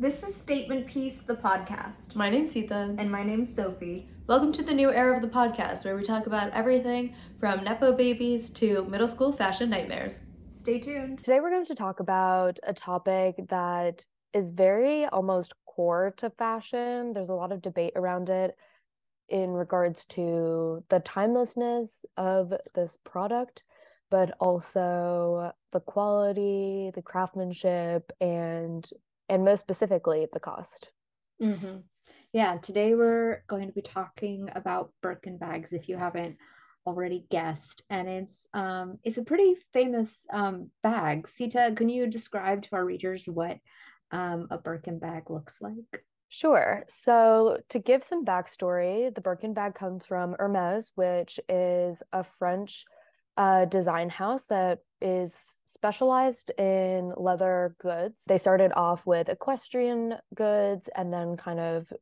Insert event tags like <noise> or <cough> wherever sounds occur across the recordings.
This is Statement Piece, the podcast. My name's Sita. And my name's Sophie. Welcome to the new era of the podcast where we talk about everything from Nepo babies to middle school fashion nightmares. Stay tuned. Today we're going to talk about a topic that is very almost core to fashion. There's a lot of debate around it in regards to the timelessness of this product, but also the quality, the craftsmanship, and and most specifically the cost. Mm-hmm. Yeah, today we're going to be talking about Birkin bags. If you haven't already guessed, and it's um it's a pretty famous um bag. Sita, can you describe to our readers what um a Birkin bag looks like? Sure. So, to give some backstory, the Birkin bag comes from Hermes, which is a French uh, design house that is specialized in leather goods. They started off with equestrian goods and then kind of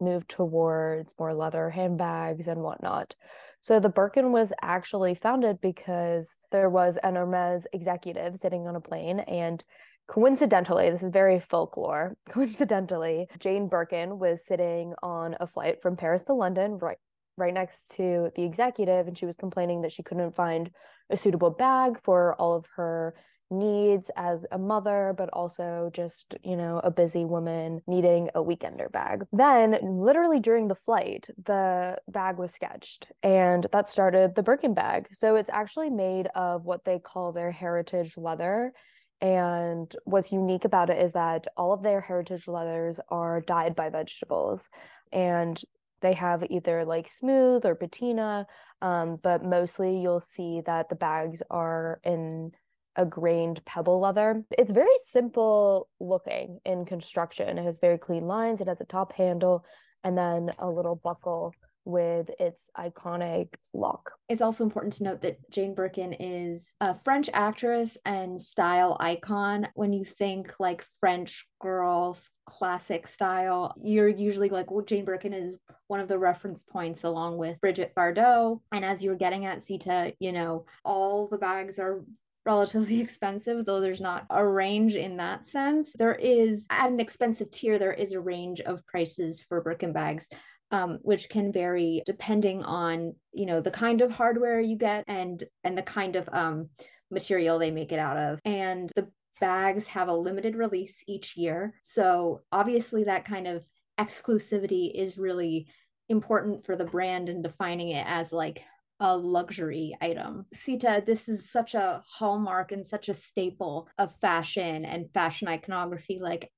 moved towards more leather handbags and whatnot. So the Birkin was actually founded because there was an Hermes executive sitting on a plane and coincidentally, this is very folklore. <laughs> Coincidentally, Jane Birkin was sitting on a flight from Paris to London, right right next to the executive, and she was complaining that she couldn't find a suitable bag for all of her needs as a mother, but also just, you know, a busy woman needing a weekender bag. Then, literally during the flight, the bag was sketched, and that started the Birkin bag. So it's actually made of what they call their heritage leather. And what's unique about it is that all of their heritage leathers are dyed by vegetables. And they have either like smooth or patina, um, but mostly you'll see that the bags are in a grained pebble leather. It's very simple looking in construction. It has very clean lines. It has a top handle and then a little buckle with its iconic look. It's also important to note that Jane Birkin is a French actress and style icon. When you think like French girls, classic style, you're usually like, well, Jane Birkin is one of the reference points along with Brigitte Bardot. And as you're getting at Sita, you know, all the bags are relatively <laughs> expensive, though there's not a range in that sense. There is, at an expensive tier, there is a range of prices for Birkin bags um, which can vary depending on you know the kind of hardware you get and and the kind of um, material they make it out of and the bags have a limited release each year so obviously that kind of exclusivity is really important for the brand and defining it as like a luxury item. Sita, this is such a hallmark and such a staple of fashion and fashion iconography. Like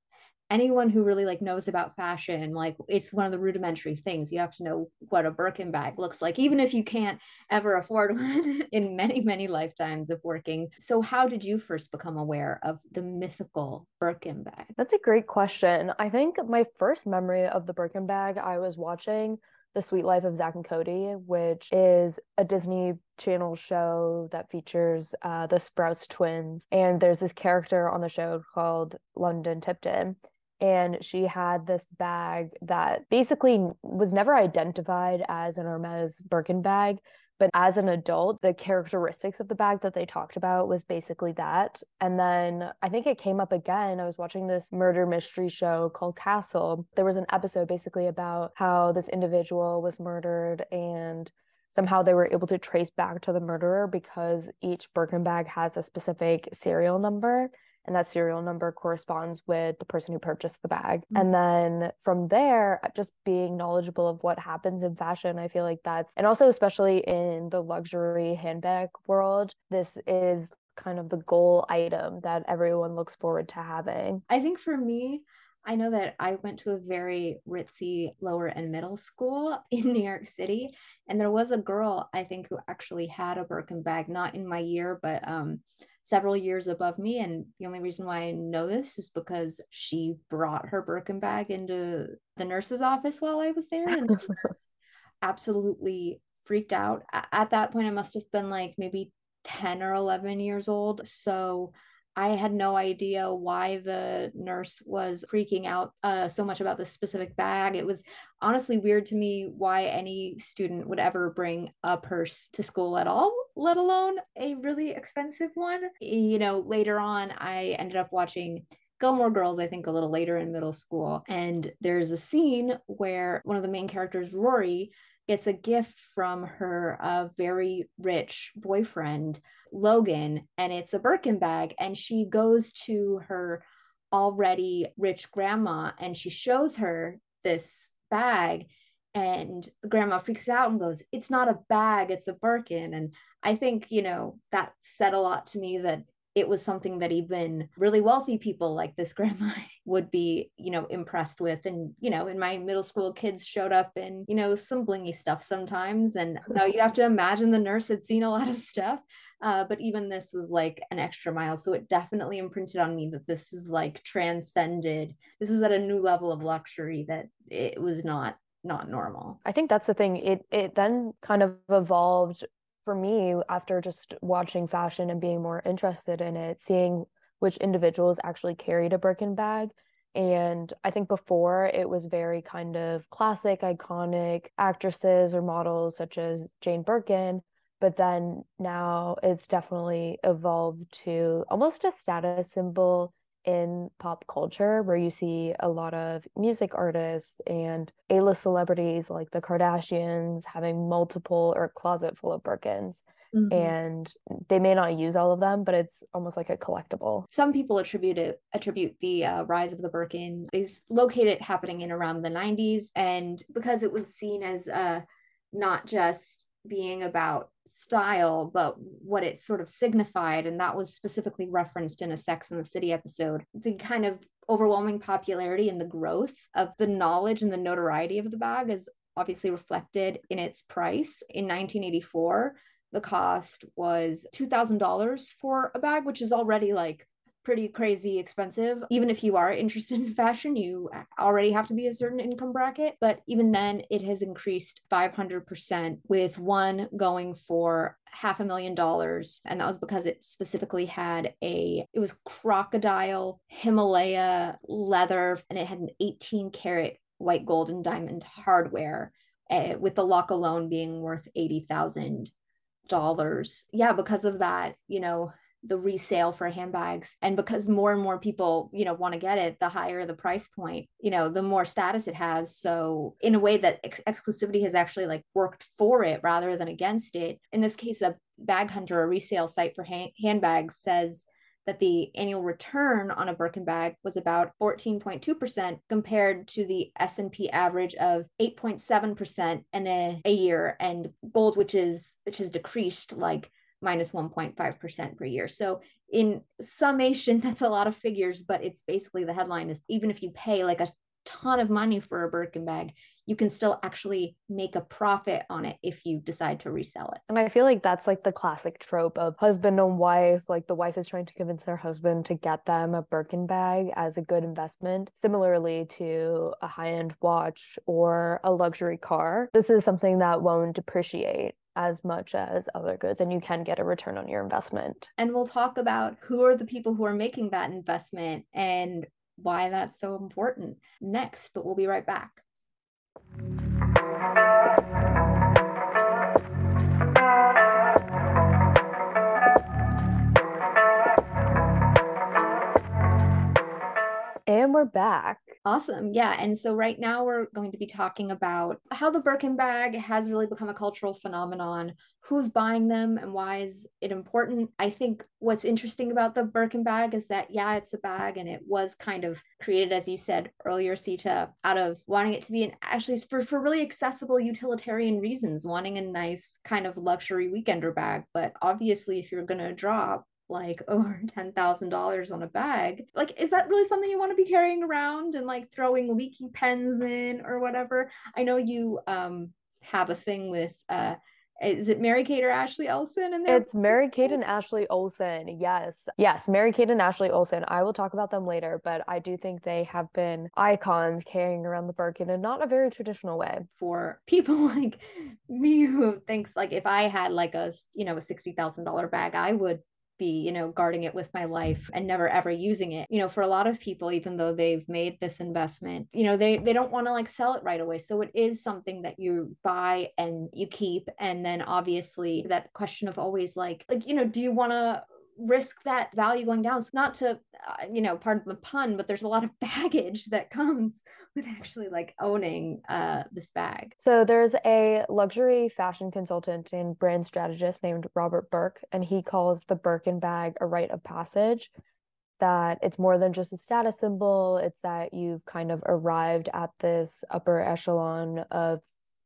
anyone who really like knows about fashion like it's one of the rudimentary things. You have to know what a birkin bag looks like even if you can't ever afford <laughs> one in many many lifetimes of working. So how did you first become aware of the mythical birkin bag? That's a great question. I think my first memory of the birkin bag i was watching the Suite Life of Zack and Cody, which is a Disney Channel show that features uh, the Sprouse twins. And there's this character on the show called London Tipton and she had this bag that basically was never identified as an Hermes Birkin bag. But as an adult, the characteristics of the bag that they talked about was basically that. And then I think it came up again. I was watching this murder mystery show called Castle. There was an episode basically about how this individual was murdered and somehow they were able to trace back to the murderer because each Birkin bag has a specific serial number and that serial number corresponds with the person who purchased the bag. Mm-hmm. And then from there, just being knowledgeable of what happens in fashion, I feel like that's, and also especially in the luxury handbag world, this is kind of the goal item that everyone looks forward to having. I think for me, I know that I went to a very ritzy lower and middle school <laughs> in New York City, and there was a girl I think who actually had a Birkin bag, not in my year, but um, several years above me. And the only reason why I know this is because she brought her Birkin bag into the nurse's office while I was there and <laughs> absolutely freaked out. At that point, I must have been like maybe 10 or 11 years old. So I had no idea why the nurse was freaking out uh, so much about this specific bag. It was honestly weird to me why any student would ever bring a purse to school at all, let alone a really expensive one. You know, later on, I ended up watching Gilmore Girls, I think a little later in middle school. And there's a scene where one of the main characters, Rory, gets a gift from her uh, very rich boyfriend, Logan, and it's a Birkin bag. And she goes to her already rich grandma and she shows her this bag and grandma freaks out and goes it's not a bag it's a birkin and i think you know that said a lot to me that it was something that even really wealthy people like this <laughs> grandma would be you know impressed with. And you know in my middle school kids showed up in you know some blingy stuff sometimes. And you know you have to imagine the nurse had seen a lot of stuff. Uh, but even this was like an extra mile. So it definitely imprinted on me that this is like transcended this is at a new level of luxury that it was not not normal. I think that's the thing. It it then kind of evolved for me, after just watching fashion and being more interested in it, seeing which individuals actually carried a Birkin bag. And I think before it was very kind of classic, iconic actresses or models such as Jane Birkin. But then now it's definitely evolved to almost a status symbol in pop culture where you see a lot of music artists and A-list celebrities like the Kardashians having multiple or closet full of Birkins. Mm-hmm. And they may not use all of them, but it's almost like a collectible. Some people attribute it attribute the uh, rise of the Birkin is located happening in around the 90s, and because it was seen as uh, not just being about style, but what it sort of signified. And that was specifically referenced in a Sex and the City episode. The kind of overwhelming popularity and the growth of the knowledge and the notoriety of the bag is obviously reflected in its price. In 1984, the cost was $2,000 for a bag, which is already like pretty crazy expensive. Even if you are interested in <laughs> fashion, you already have to be a certain income bracket. But even then, it has increased 500%, with one going for half a million dollars. And that was because it specifically had a, it was crocodile Himalaya leather, and it had an 18 karat white gold and diamond hardware. Uh, with the lock alone being worth eighty thousand dollars. Yeah, because of that, you know, the resale for handbags. And because more and more people you know want to get it the higher the price point you know the more status it has. So in a way that ex- exclusivity has actually like worked for it rather than against it. In this case a bag hunter a resale site for ha- handbags says that the annual return on a Birkin bag was about 14.2% compared to the S&P average of 8.7% in a, a year. And gold which is which has decreased like minus 1.5% per year. So in summation, <laughs> that's a lot of figures, but it's basically the headline is even if you pay like a ton of money for a Birkin bag, you can still actually make a profit on it if you decide to resell it. And I feel like that's like the classic trope of husband and wife. Like the wife is trying to convince her husband to get them a Birkin bag as a good investment. Similarly to a high end watch or a luxury car, this is something that won't depreciate as much as other goods and you can get a return on your investment. And we'll talk about who are the people who are making that investment and why that's so important next, but we'll be right back. And we're back. Awesome. Yeah. And so right now we're going to be talking about how the Birkin bag has really become a cultural phenomenon, who's buying them and why is it important. I think what's interesting about the Birkin bag is that, yeah, it's a bag and it was kind of created, as you said earlier, Sita, out of wanting it to be an actually for, for really accessible utilitarian reasons, wanting a nice kind of luxury weekender bag. But obviously, if you're going to drop like <laughs> over $10,000 on a bag. Like, is that really something you want to be carrying around and like throwing leaky pens in or whatever? I know you um, have a thing with, uh, is it Mary Kate or Ashley Olsen in there? It's Mary Kate and Ashley Olsen. Yes. Yes, Mary Kate and Ashley Olsen. I will talk about them later, but I do think they have been icons carrying around the Birkin in not a very traditional way. For people <laughs> like me who thinks like if I had like a, you know, a $60,000 bag, I would be you know guarding it with my life and never ever using it. You know for a lot of people even though they've made this investment you know they they don't want to like sell it right away. So it is something that you buy and you keep. And then obviously that question of always like like you know do you want to risk that value going down. So not to, uh, you know, pardon the pun, but there's a lot of <laughs> baggage that comes with actually like owning uh, this bag. So there's a luxury fashion consultant and brand strategist named Robert Burke, and he calls the Birkin bag a rite of passage. That it's more than just a status symbol. It's that you've kind of arrived at this upper echelon of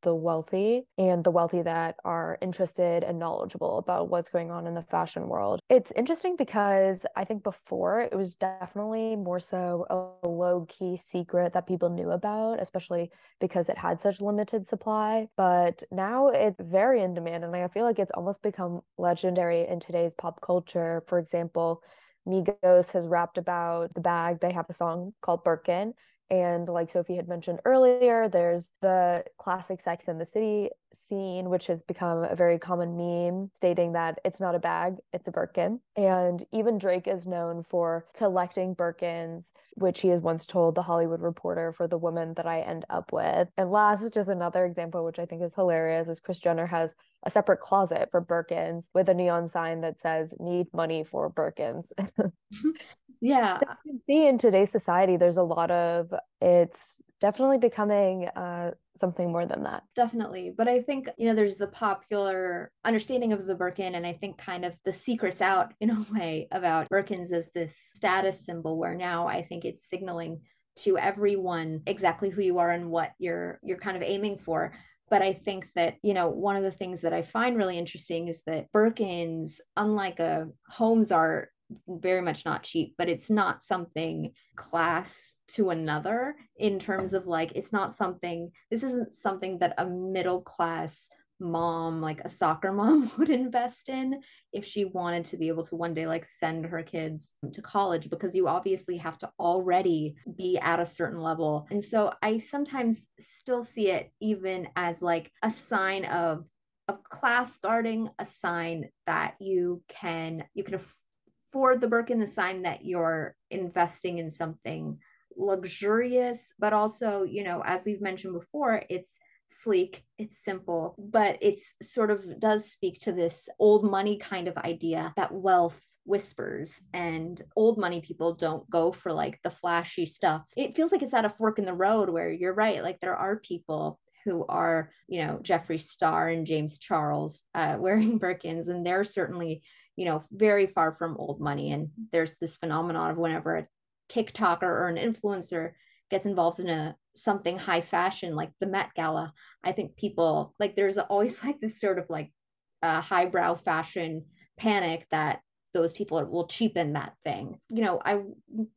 the wealthy and the wealthy that are interested and knowledgeable about what's going on in the fashion world. It's interesting because I think before it was definitely more so a low key secret that people knew about, especially because it had such limited supply. But now it's very in demand. And I feel like it's almost become legendary in today's pop culture. For example, Migos has rapped about the bag. They have a song called Birkin, and like Sophie had mentioned earlier, there's the classic Sex and the City scene, which has become a very common meme stating that it's not a bag, it's a Birkin. And even Drake is known for collecting Birkins, which he has once told the Hollywood Reporter for the woman that I end up with. And last, is just another example, which I think is hilarious, is Kris Jenner has a separate closet for Birkins with a neon sign that says, need money for Birkins. <laughs> <laughs> yeah. So you can see in today's society, there's a lot of it's definitely becoming uh, something more than that. Definitely. But I think, you know, there's the popular understanding of the Birkin, and I think kind of the secrets out <laughs> in a way about Birkins as this status symbol, where now I think it's signaling to everyone exactly who you are and what you're you're kind of aiming for but i think that you know one of the things that i find really interesting is that birkins unlike a homes are very much not cheap, but it's not something class to another in terms of like, it's not something, this isn't something that a middle class mom, like a soccer <laughs> mom, would invest in if she wanted to be able to one day like send her kids to college because you obviously have to already be at a certain level. And so I sometimes still see it even as like a sign of of class starting a sign that you can you can for the Birkin, the sign that you're investing in something luxurious, but also, you know, as we've mentioned before, it's sleek, it's simple, but it's sort of does speak to this old money kind of idea that wealth whispers and old money people don't go for like the flashy stuff. It feels like it's at a fork in the road where you're right, like there are people who are, you know, Jeffree Star and James Charles uh, <laughs> wearing Birkins, and they're certainly you know, very far from old money. And there's this phenomenon of whenever a TikToker or an influencer gets involved in a something high fashion like the Met Gala, I think people like there's <laughs> always like this sort of like uh, highbrow fashion panic that those people will cheapen that thing. You know, I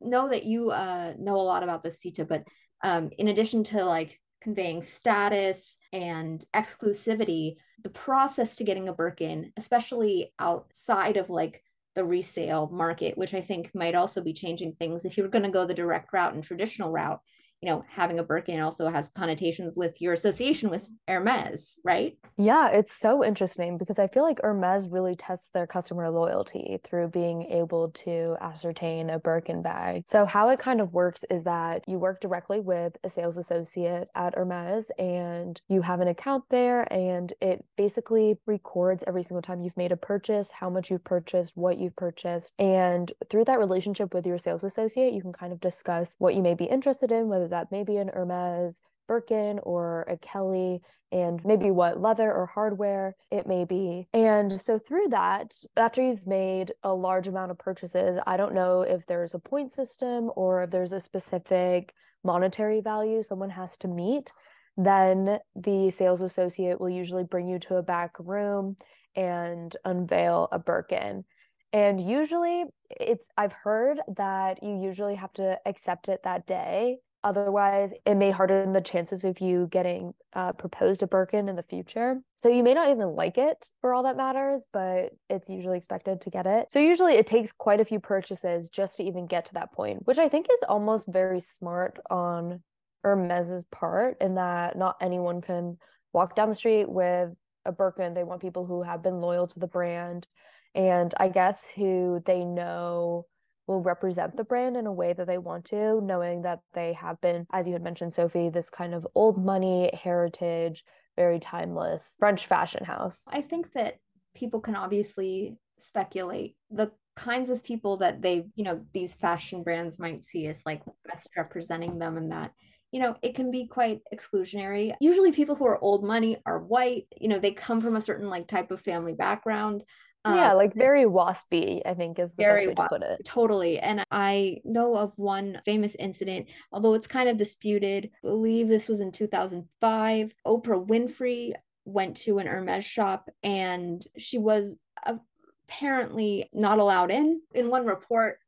know that you uh, know a lot about the Sita, but um, in addition to like conveying status and exclusivity, the process to getting a Birkin, especially outside of like the resale market, which I think might also be changing things. If you're going to go the direct route and traditional route, you know, having a Birkin also has connotations with your association with Hermes, right? Yeah, it's so interesting because I feel like Hermes really tests their customer loyalty through being able to ascertain a Birkin bag. So, how it kind of works is that you work directly with a sales associate at Hermes and you have an account there, and it basically records every single time you've made a purchase, how much you've purchased, what you've purchased. And through that relationship with your sales associate, you can kind of discuss what you may be interested in, whether that maybe an Hermes Birkin or a Kelly and maybe what leather or hardware it may be. And so through that, after you've made a large amount of purchases, I don't know if there's a point system or if there's a specific monetary value someone has to meet, then the sales associate will usually bring you to a back room and unveil a Birkin. And usually it's I've heard that you usually have to accept it that day Otherwise, it may harden the chances of you getting uh, proposed a Birkin in the future. So you may not even like it for all that matters, but it's usually expected to get it. So usually it takes quite a few purchases just to even get to that point, which I think is almost very smart on Hermes's part in that not anyone can walk down the street with a Birkin. They want people who have been loyal to the brand and I guess who they know will represent the brand in a way that they want to, knowing that they have been, as you had mentioned, Sophie, this kind of old money heritage, very timeless French fashion house. I think that people can obviously speculate the kinds of people that they, you know, these fashion brands might see as like best representing them and that you know, it can be quite exclusionary. Usually people who are old money are white, you know, they come from a certain like type of family background. Yeah, um, like very waspy, I think is the very best way to put it. Totally. And I know of one famous incident, although it's kind of disputed. I believe this was in 2005. Oprah Winfrey went to an Hermes shop and she was apparently not allowed in. In one report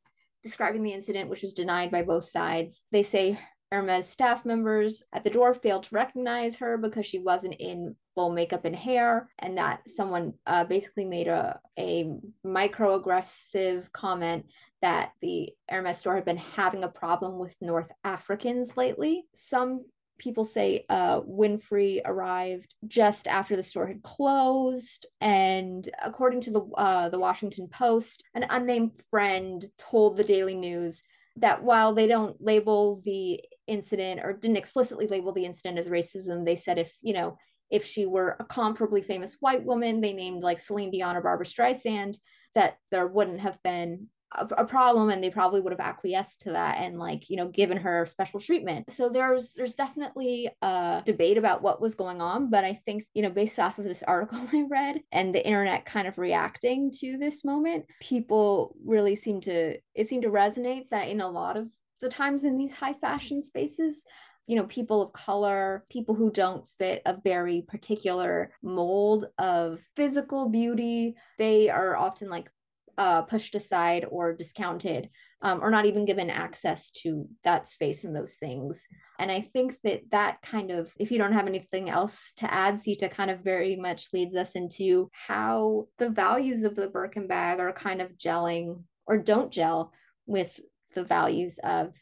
describing the incident, which was denied by both sides, they say Hermes staff members at the door failed to recognize her because she wasn't in full makeup and hair, and that someone uh, basically made a, a microaggressive comment that the Hermes store had been having a problem with North Africans lately. Some people say uh, Winfrey arrived just after the store had closed, and according to the uh, the Washington Post, an unnamed friend told the Daily News that while they don't label the incident or didn't explicitly label the incident as racism, they said if, you know, if she were a comparably famous white woman, they named like Celine Dion or Barbra Streisand, that there wouldn't have been a, a, problem and they probably would have acquiesced to that and like you know given her special treatment. So there's there's definitely a debate about what was going on but i think you know based off of this <laughs> article i read and the internet kind of reacting to this moment people really seem to it seemed to resonate that in a lot of the times in these high fashion spaces you know people of color people who don't fit a very particular mold of physical beauty they are often like uh, pushed aside or discounted um, or not even given access to that space and those things. And i think that that kind of if you don't have anything else to add sita kind of very much leads us into how the values of the birkin bag are kind of gelling or don't gel with the values of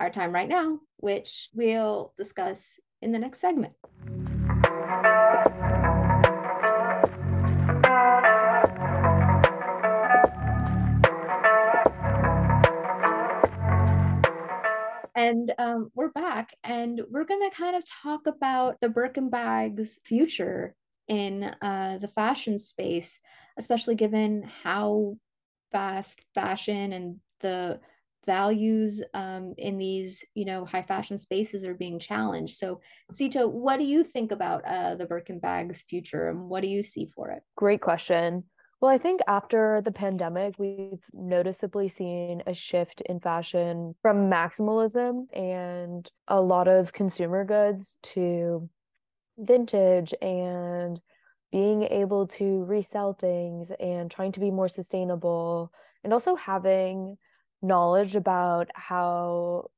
our time right now which we'll discuss in the next segment. And um, we're back, and we're going to kind of talk about the Birkin bag's future in uh, the fashion space, especially given how fast fashion and the values um, in these, you know, high fashion spaces are being challenged. So, Sita, what do you think about uh, the Birkin bag's future, and what do you see for it? Great question. Well, I think after the pandemic, we've noticeably seen a shift in fashion from maximalism and a lot of consumer goods to vintage and being able to resell things and trying to be more sustainable and also having knowledge about how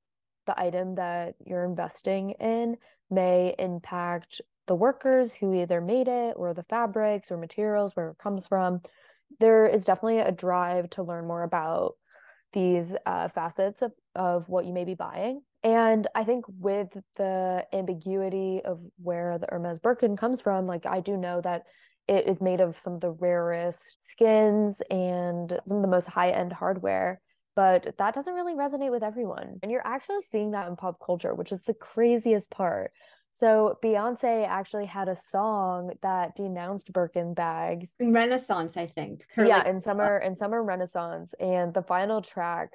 the item that you're investing in may impact the workers who either made it or the fabrics or materials where it comes from. There is definitely a drive to learn more about these uh, facets of, of what you may be buying. And i think with the ambiguity of where the hermes birkin comes from like i do know that it is made of some of the rarest skins and some of the most high-end hardware but that doesn't really resonate with everyone and you're actually seeing that in pop culture which is the craziest part so Beyonce actually had a song that denounced Birkin bags. In Renaissance, I think. Her, yeah, like, in summer in summer Renaissance. And the final track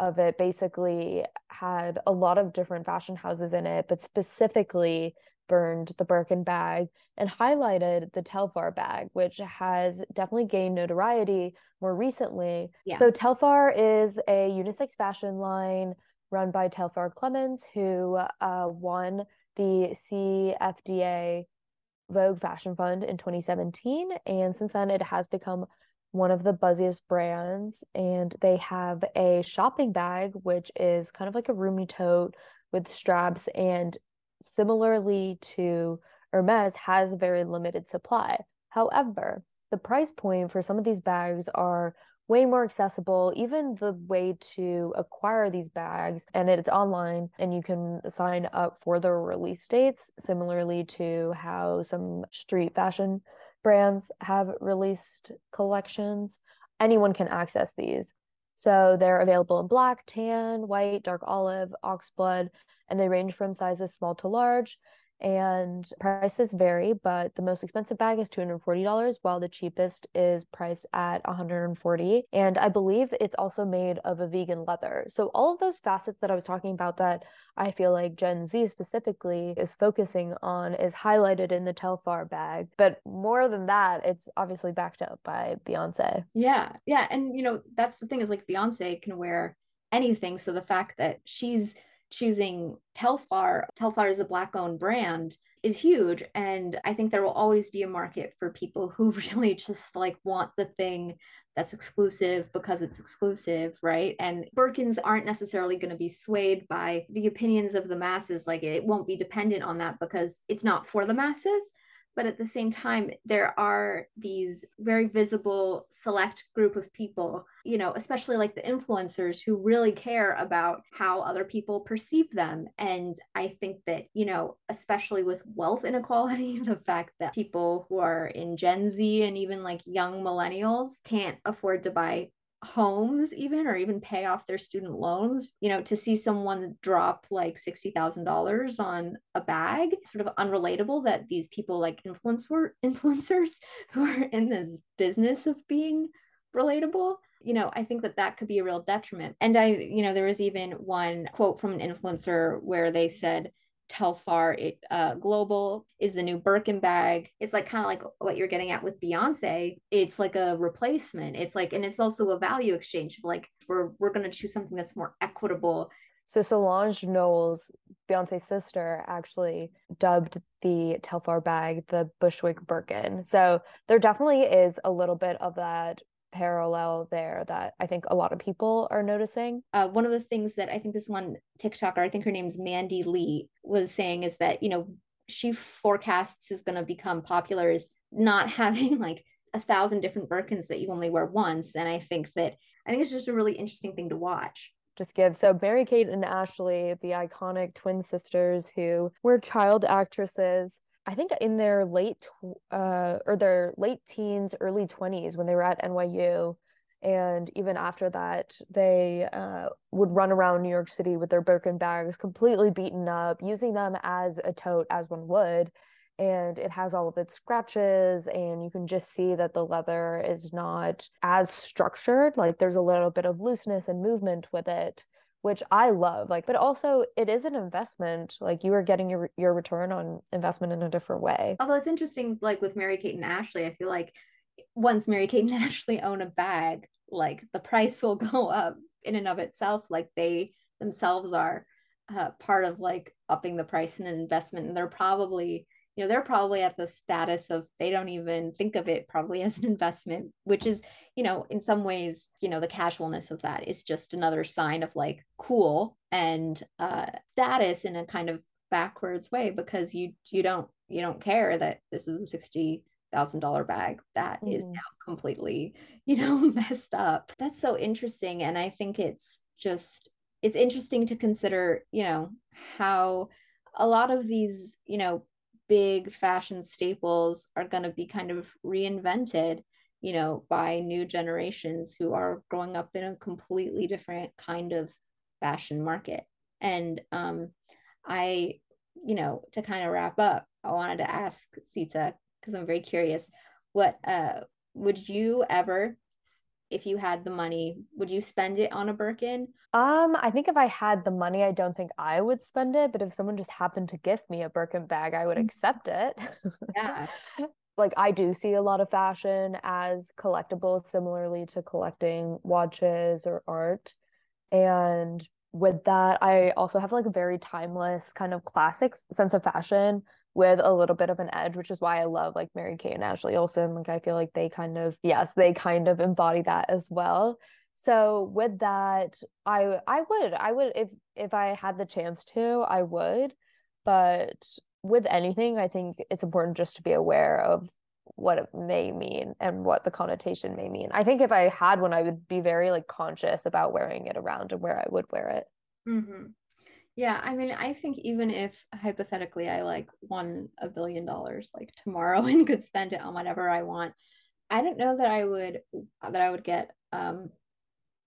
of it basically had a lot of different fashion houses in it, but specifically burned the Birkin bag and highlighted the Telfar bag, which has definitely gained notoriety more recently. Yeah. So Telfar is a unisex fashion line run by Telfar Clemens, who uh, won the CFDA Vogue Fashion Fund in 2017. And since then, it has become one of the buzziest brands. And they have a shopping bag, which is kind of like a roomy tote with straps. And similarly to Hermes, has very limited supply. However, the price point for some of these bags are way more accessible. Even the way to acquire these bags, and it's online, and you can sign up for the release dates, similarly to how some street fashion brands have released collections. Anyone can access these. So they're available in black, tan, white, dark olive, oxblood, and they range from sizes small to large. and prices vary, but the most expensive bag is $240, while the cheapest is priced at 140 And I believe it's also made of a vegan leather. So all of those facets that I was talking about that I feel like Gen Z specifically is focusing on is highlighted in the Telfar bag. But more than that, it's obviously backed up by Beyonce. Yeah. Yeah. And you know, that's the thing is like Beyonce can wear anything. So the fact that she's choosing Telfar, Telfar is a black owned brand, is huge. And I think there will always be a market for people who <laughs> really just like want the thing that's exclusive because it's exclusive, right? And Birkins aren't necessarily going to be swayed by the opinions of the masses. Like it won't be dependent on that because it's not for the masses but at the same time there are these very visible select group of people you know especially like the influencers who really care about how other people perceive them. And i think that you know especially with wealth <laughs> inequality the fact that people who are in gen z and even like young millennials can't afford to buy homes even or even pay off their student loans you know to see someone drop like $60,000 on a bag sort of unrelatable that these people like influencer <laughs> influencers who are in this business of being relatable you know i think that that could be a real detriment. And i you know there was even one quote from an influencer where they said Telfar it, uh, Global is the new Birkin bag. It's like kind of like what you're getting at with Beyonce. It's like a replacement. It's like, and it's also a value exchange. Like we're we're gonna choose something that's more equitable. So Solange Knowles, Beyonce's sister, actually dubbed the Telfar bag the Bushwick Birkin. So there definitely is a little bit of that parallel there that I think a lot of people are noticing. Uh, one of the things that I think this one TikToker, I think her name's Mandy Lee, was saying is that, you know, she forecasts is going to become popular is not <laughs> having like a thousand different Birkins that you only wear once. And I think that, I think it's just a really interesting thing to watch just give. So Mary Kate and Ashley, the iconic twin sisters who were child actresses, I think in their late uh, or their late teens, early 20s when they were at NYU. And even after that, they uh, would run around New York City with their Birkin bags completely beaten up, using them as a tote, as one would. And it has all of its scratches, and you can just see that the leather is not as structured. Like there's a little bit of looseness and movement with it which I love. Like, but also it is an investment. Like you are getting your your return on investment in a different way. Although it's interesting, like with Mary Kate and Ashley, I feel like once Mary Kate and <laughs> Ashley own a bag, like the price will <laughs> go up in and of itself. Like they themselves are uh, part of like upping the price in an investment, and they're probably you know they're probably at the status of they don't even think of it probably <laughs> as an investment which is you know in some ways you know the casualness of that is just another sign of like cool and uh status in a kind of backwards way because you you don't you don't care that this is a 60 thousand dollar bag that mm. is now completely you know <laughs> messed up that's so interesting and i think it's just it's interesting to consider you know how a lot of these you know big fashion staples are going to be kind of reinvented you know by new generations who are growing up in a completely different kind of fashion market. And um i you know to kind of wrap up i wanted to ask sita because i'm very curious what uh would you ever if you had the money, would you spend it on a Birkin? Um, I think if I had the money, I don't think I would spend it. But if someone just happened to gift me a Birkin bag, I would mm-hmm. accept it. Yeah. <laughs> like I do see a lot of fashion as collectible, similarly to collecting watches or art. And with that, I also have like a very timeless kind of classic sense of fashion with a little bit of an edge, which is why I love like Mary Kate and Ashley Olsen. Like I feel like they kind of yes, they kind of embody that as well. So with that, I I would I would if if I had the chance to, I would. But with anything, I think it's important just to be aware of what it may mean and what the connotation may mean. I think if I had one, I would be very like conscious about wearing it around and where I would wear it. Mm-hmm. Yeah, I mean, I think even if hypothetically I like won a billion dollars like tomorrow <laughs> and could spend it on whatever I want, I don't know that I would that I would get um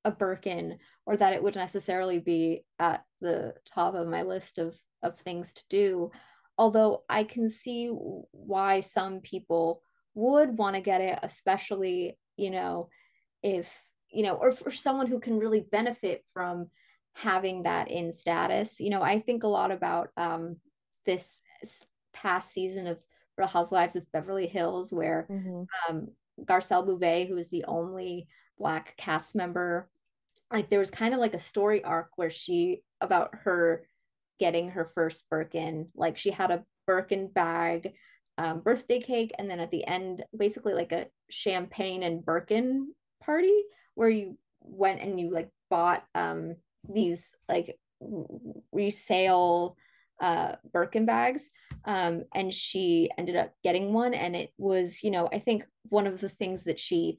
a Birkin or that it would necessarily be at the top of my list of of things to do. although I can see why some people would want to get it, especially, you know, if, you know, or for someone who can really benefit from having that in status. You know, I think a lot about um, this past season of Real Housewives of Beverly Hills, where mm-hmm. um, Garcelle Beauvais, who is the only Black cast member, like there was kind of like a story arc where she, about her getting her first Birkin, like she had a Birkin bag um, birthday cake, and then at the end, basically like a champagne and Birkin party where you went and you like bought um, these like resale uh, Birkin bags. Um, and she ended up getting one. And it was, you know, I think one of the things that she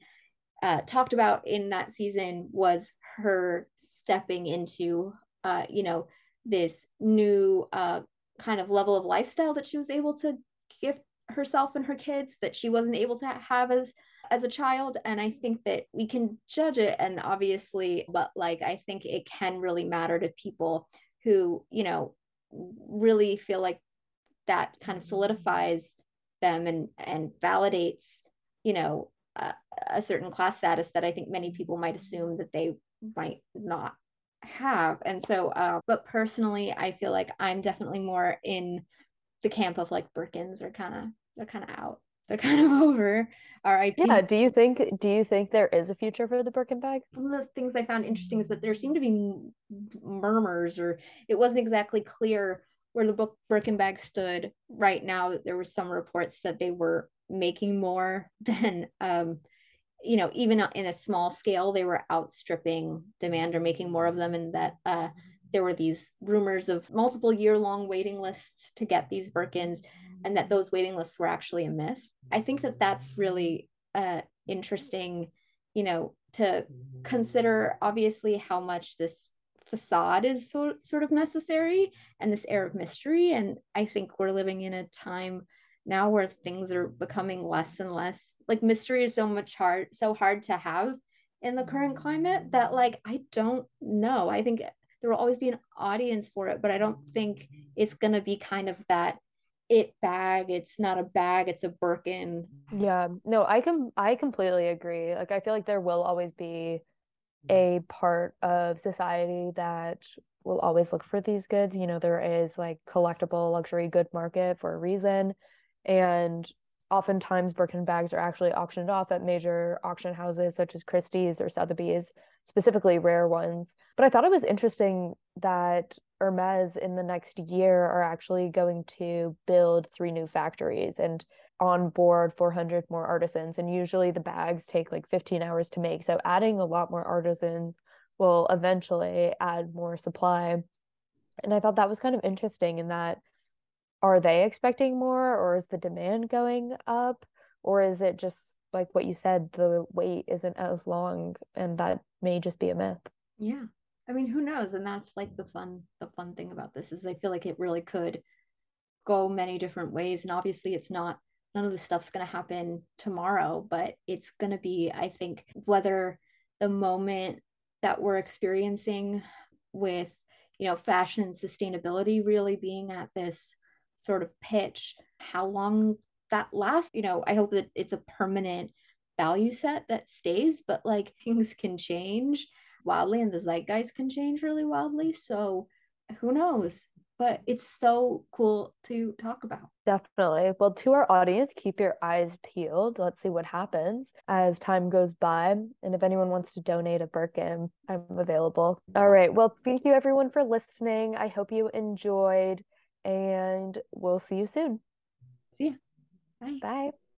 uh, talked about in that season was her stepping into, uh, you know, this new uh, kind of level of lifestyle that she was able to gift herself and her kids that she wasn't able to have as as a child and i think that we can judge it and obviously but like i think it can really matter to people who you know really feel like that kind of solidifies them and and validates you know a, a certain class status that i think many people might assume that they might not have. And so uh, but personally i feel like i'm definitely more in the camp of like birkins are kind of they're kind of out. They're <laughs> kind of over RIP. Yeah. Do you think do you think there is a future for the Birkin bag? One of the things I found interesting is that there seemed to be murmurs, or it wasn't exactly clear where the Birkin bag stood right now. That there were some reports that they were making more <laughs> than, um, you know, even in a small scale, they were outstripping demand or making more of them, and that uh, there were these rumors of multiple year long waiting lists to get these Birkins and that those waiting lists were actually a myth. I think that that's really uh, interesting, you know, to consider obviously how much this facade is so, sort of necessary and this air of mystery. And I think we're living in a time now where things are becoming less and less like mystery is so much hard, so hard to have in the current climate that like I don't know. I think there will always be an audience for it, but I don't think it's going to be kind of that it bag. It's not a bag, it's a Birkin. Yeah. No, I can I completely agree. Like I feel like there will always be a part of society that will always look for these goods. You know, there is like collectible luxury good market for a reason. And oftentimes Birkin bags are actually auctioned off at major auction houses such as Christie's or Sotheby's, specifically rare ones. But I thought it was interesting that Hermes in the next year are actually going to build three new factories and on board 400 more artisans. And usually the bags take like 15 hours to make. So adding a lot more artisans will eventually add more supply. And I thought that was kind of interesting in that are they expecting more or is the demand going up or is it just like what you said the wait isn't as long and that may just be a myth yeah i mean who knows? And that's like the fun the fun thing about this is i feel like it really could go many different ways. And obviously it's not none of the stuff's going to happen tomorrow but it's going to be i think whether the moment that we're experiencing with you know fashion and sustainability really being at this sort of pitch how long that lasts you know i hope that it's a permanent value set that stays but like <laughs> things can change wildly and the zeitgeist can change really wildly so who knows but it's so cool to talk about. Definitely. Well, to our audience, keep your eyes peeled. Let's see what happens as time goes by. And if anyone wants to donate a Birkin, I'm available. All right. Well, thank you everyone for listening. I hope you enjoyed and we'll see you soon. See ya. Bye. Bye.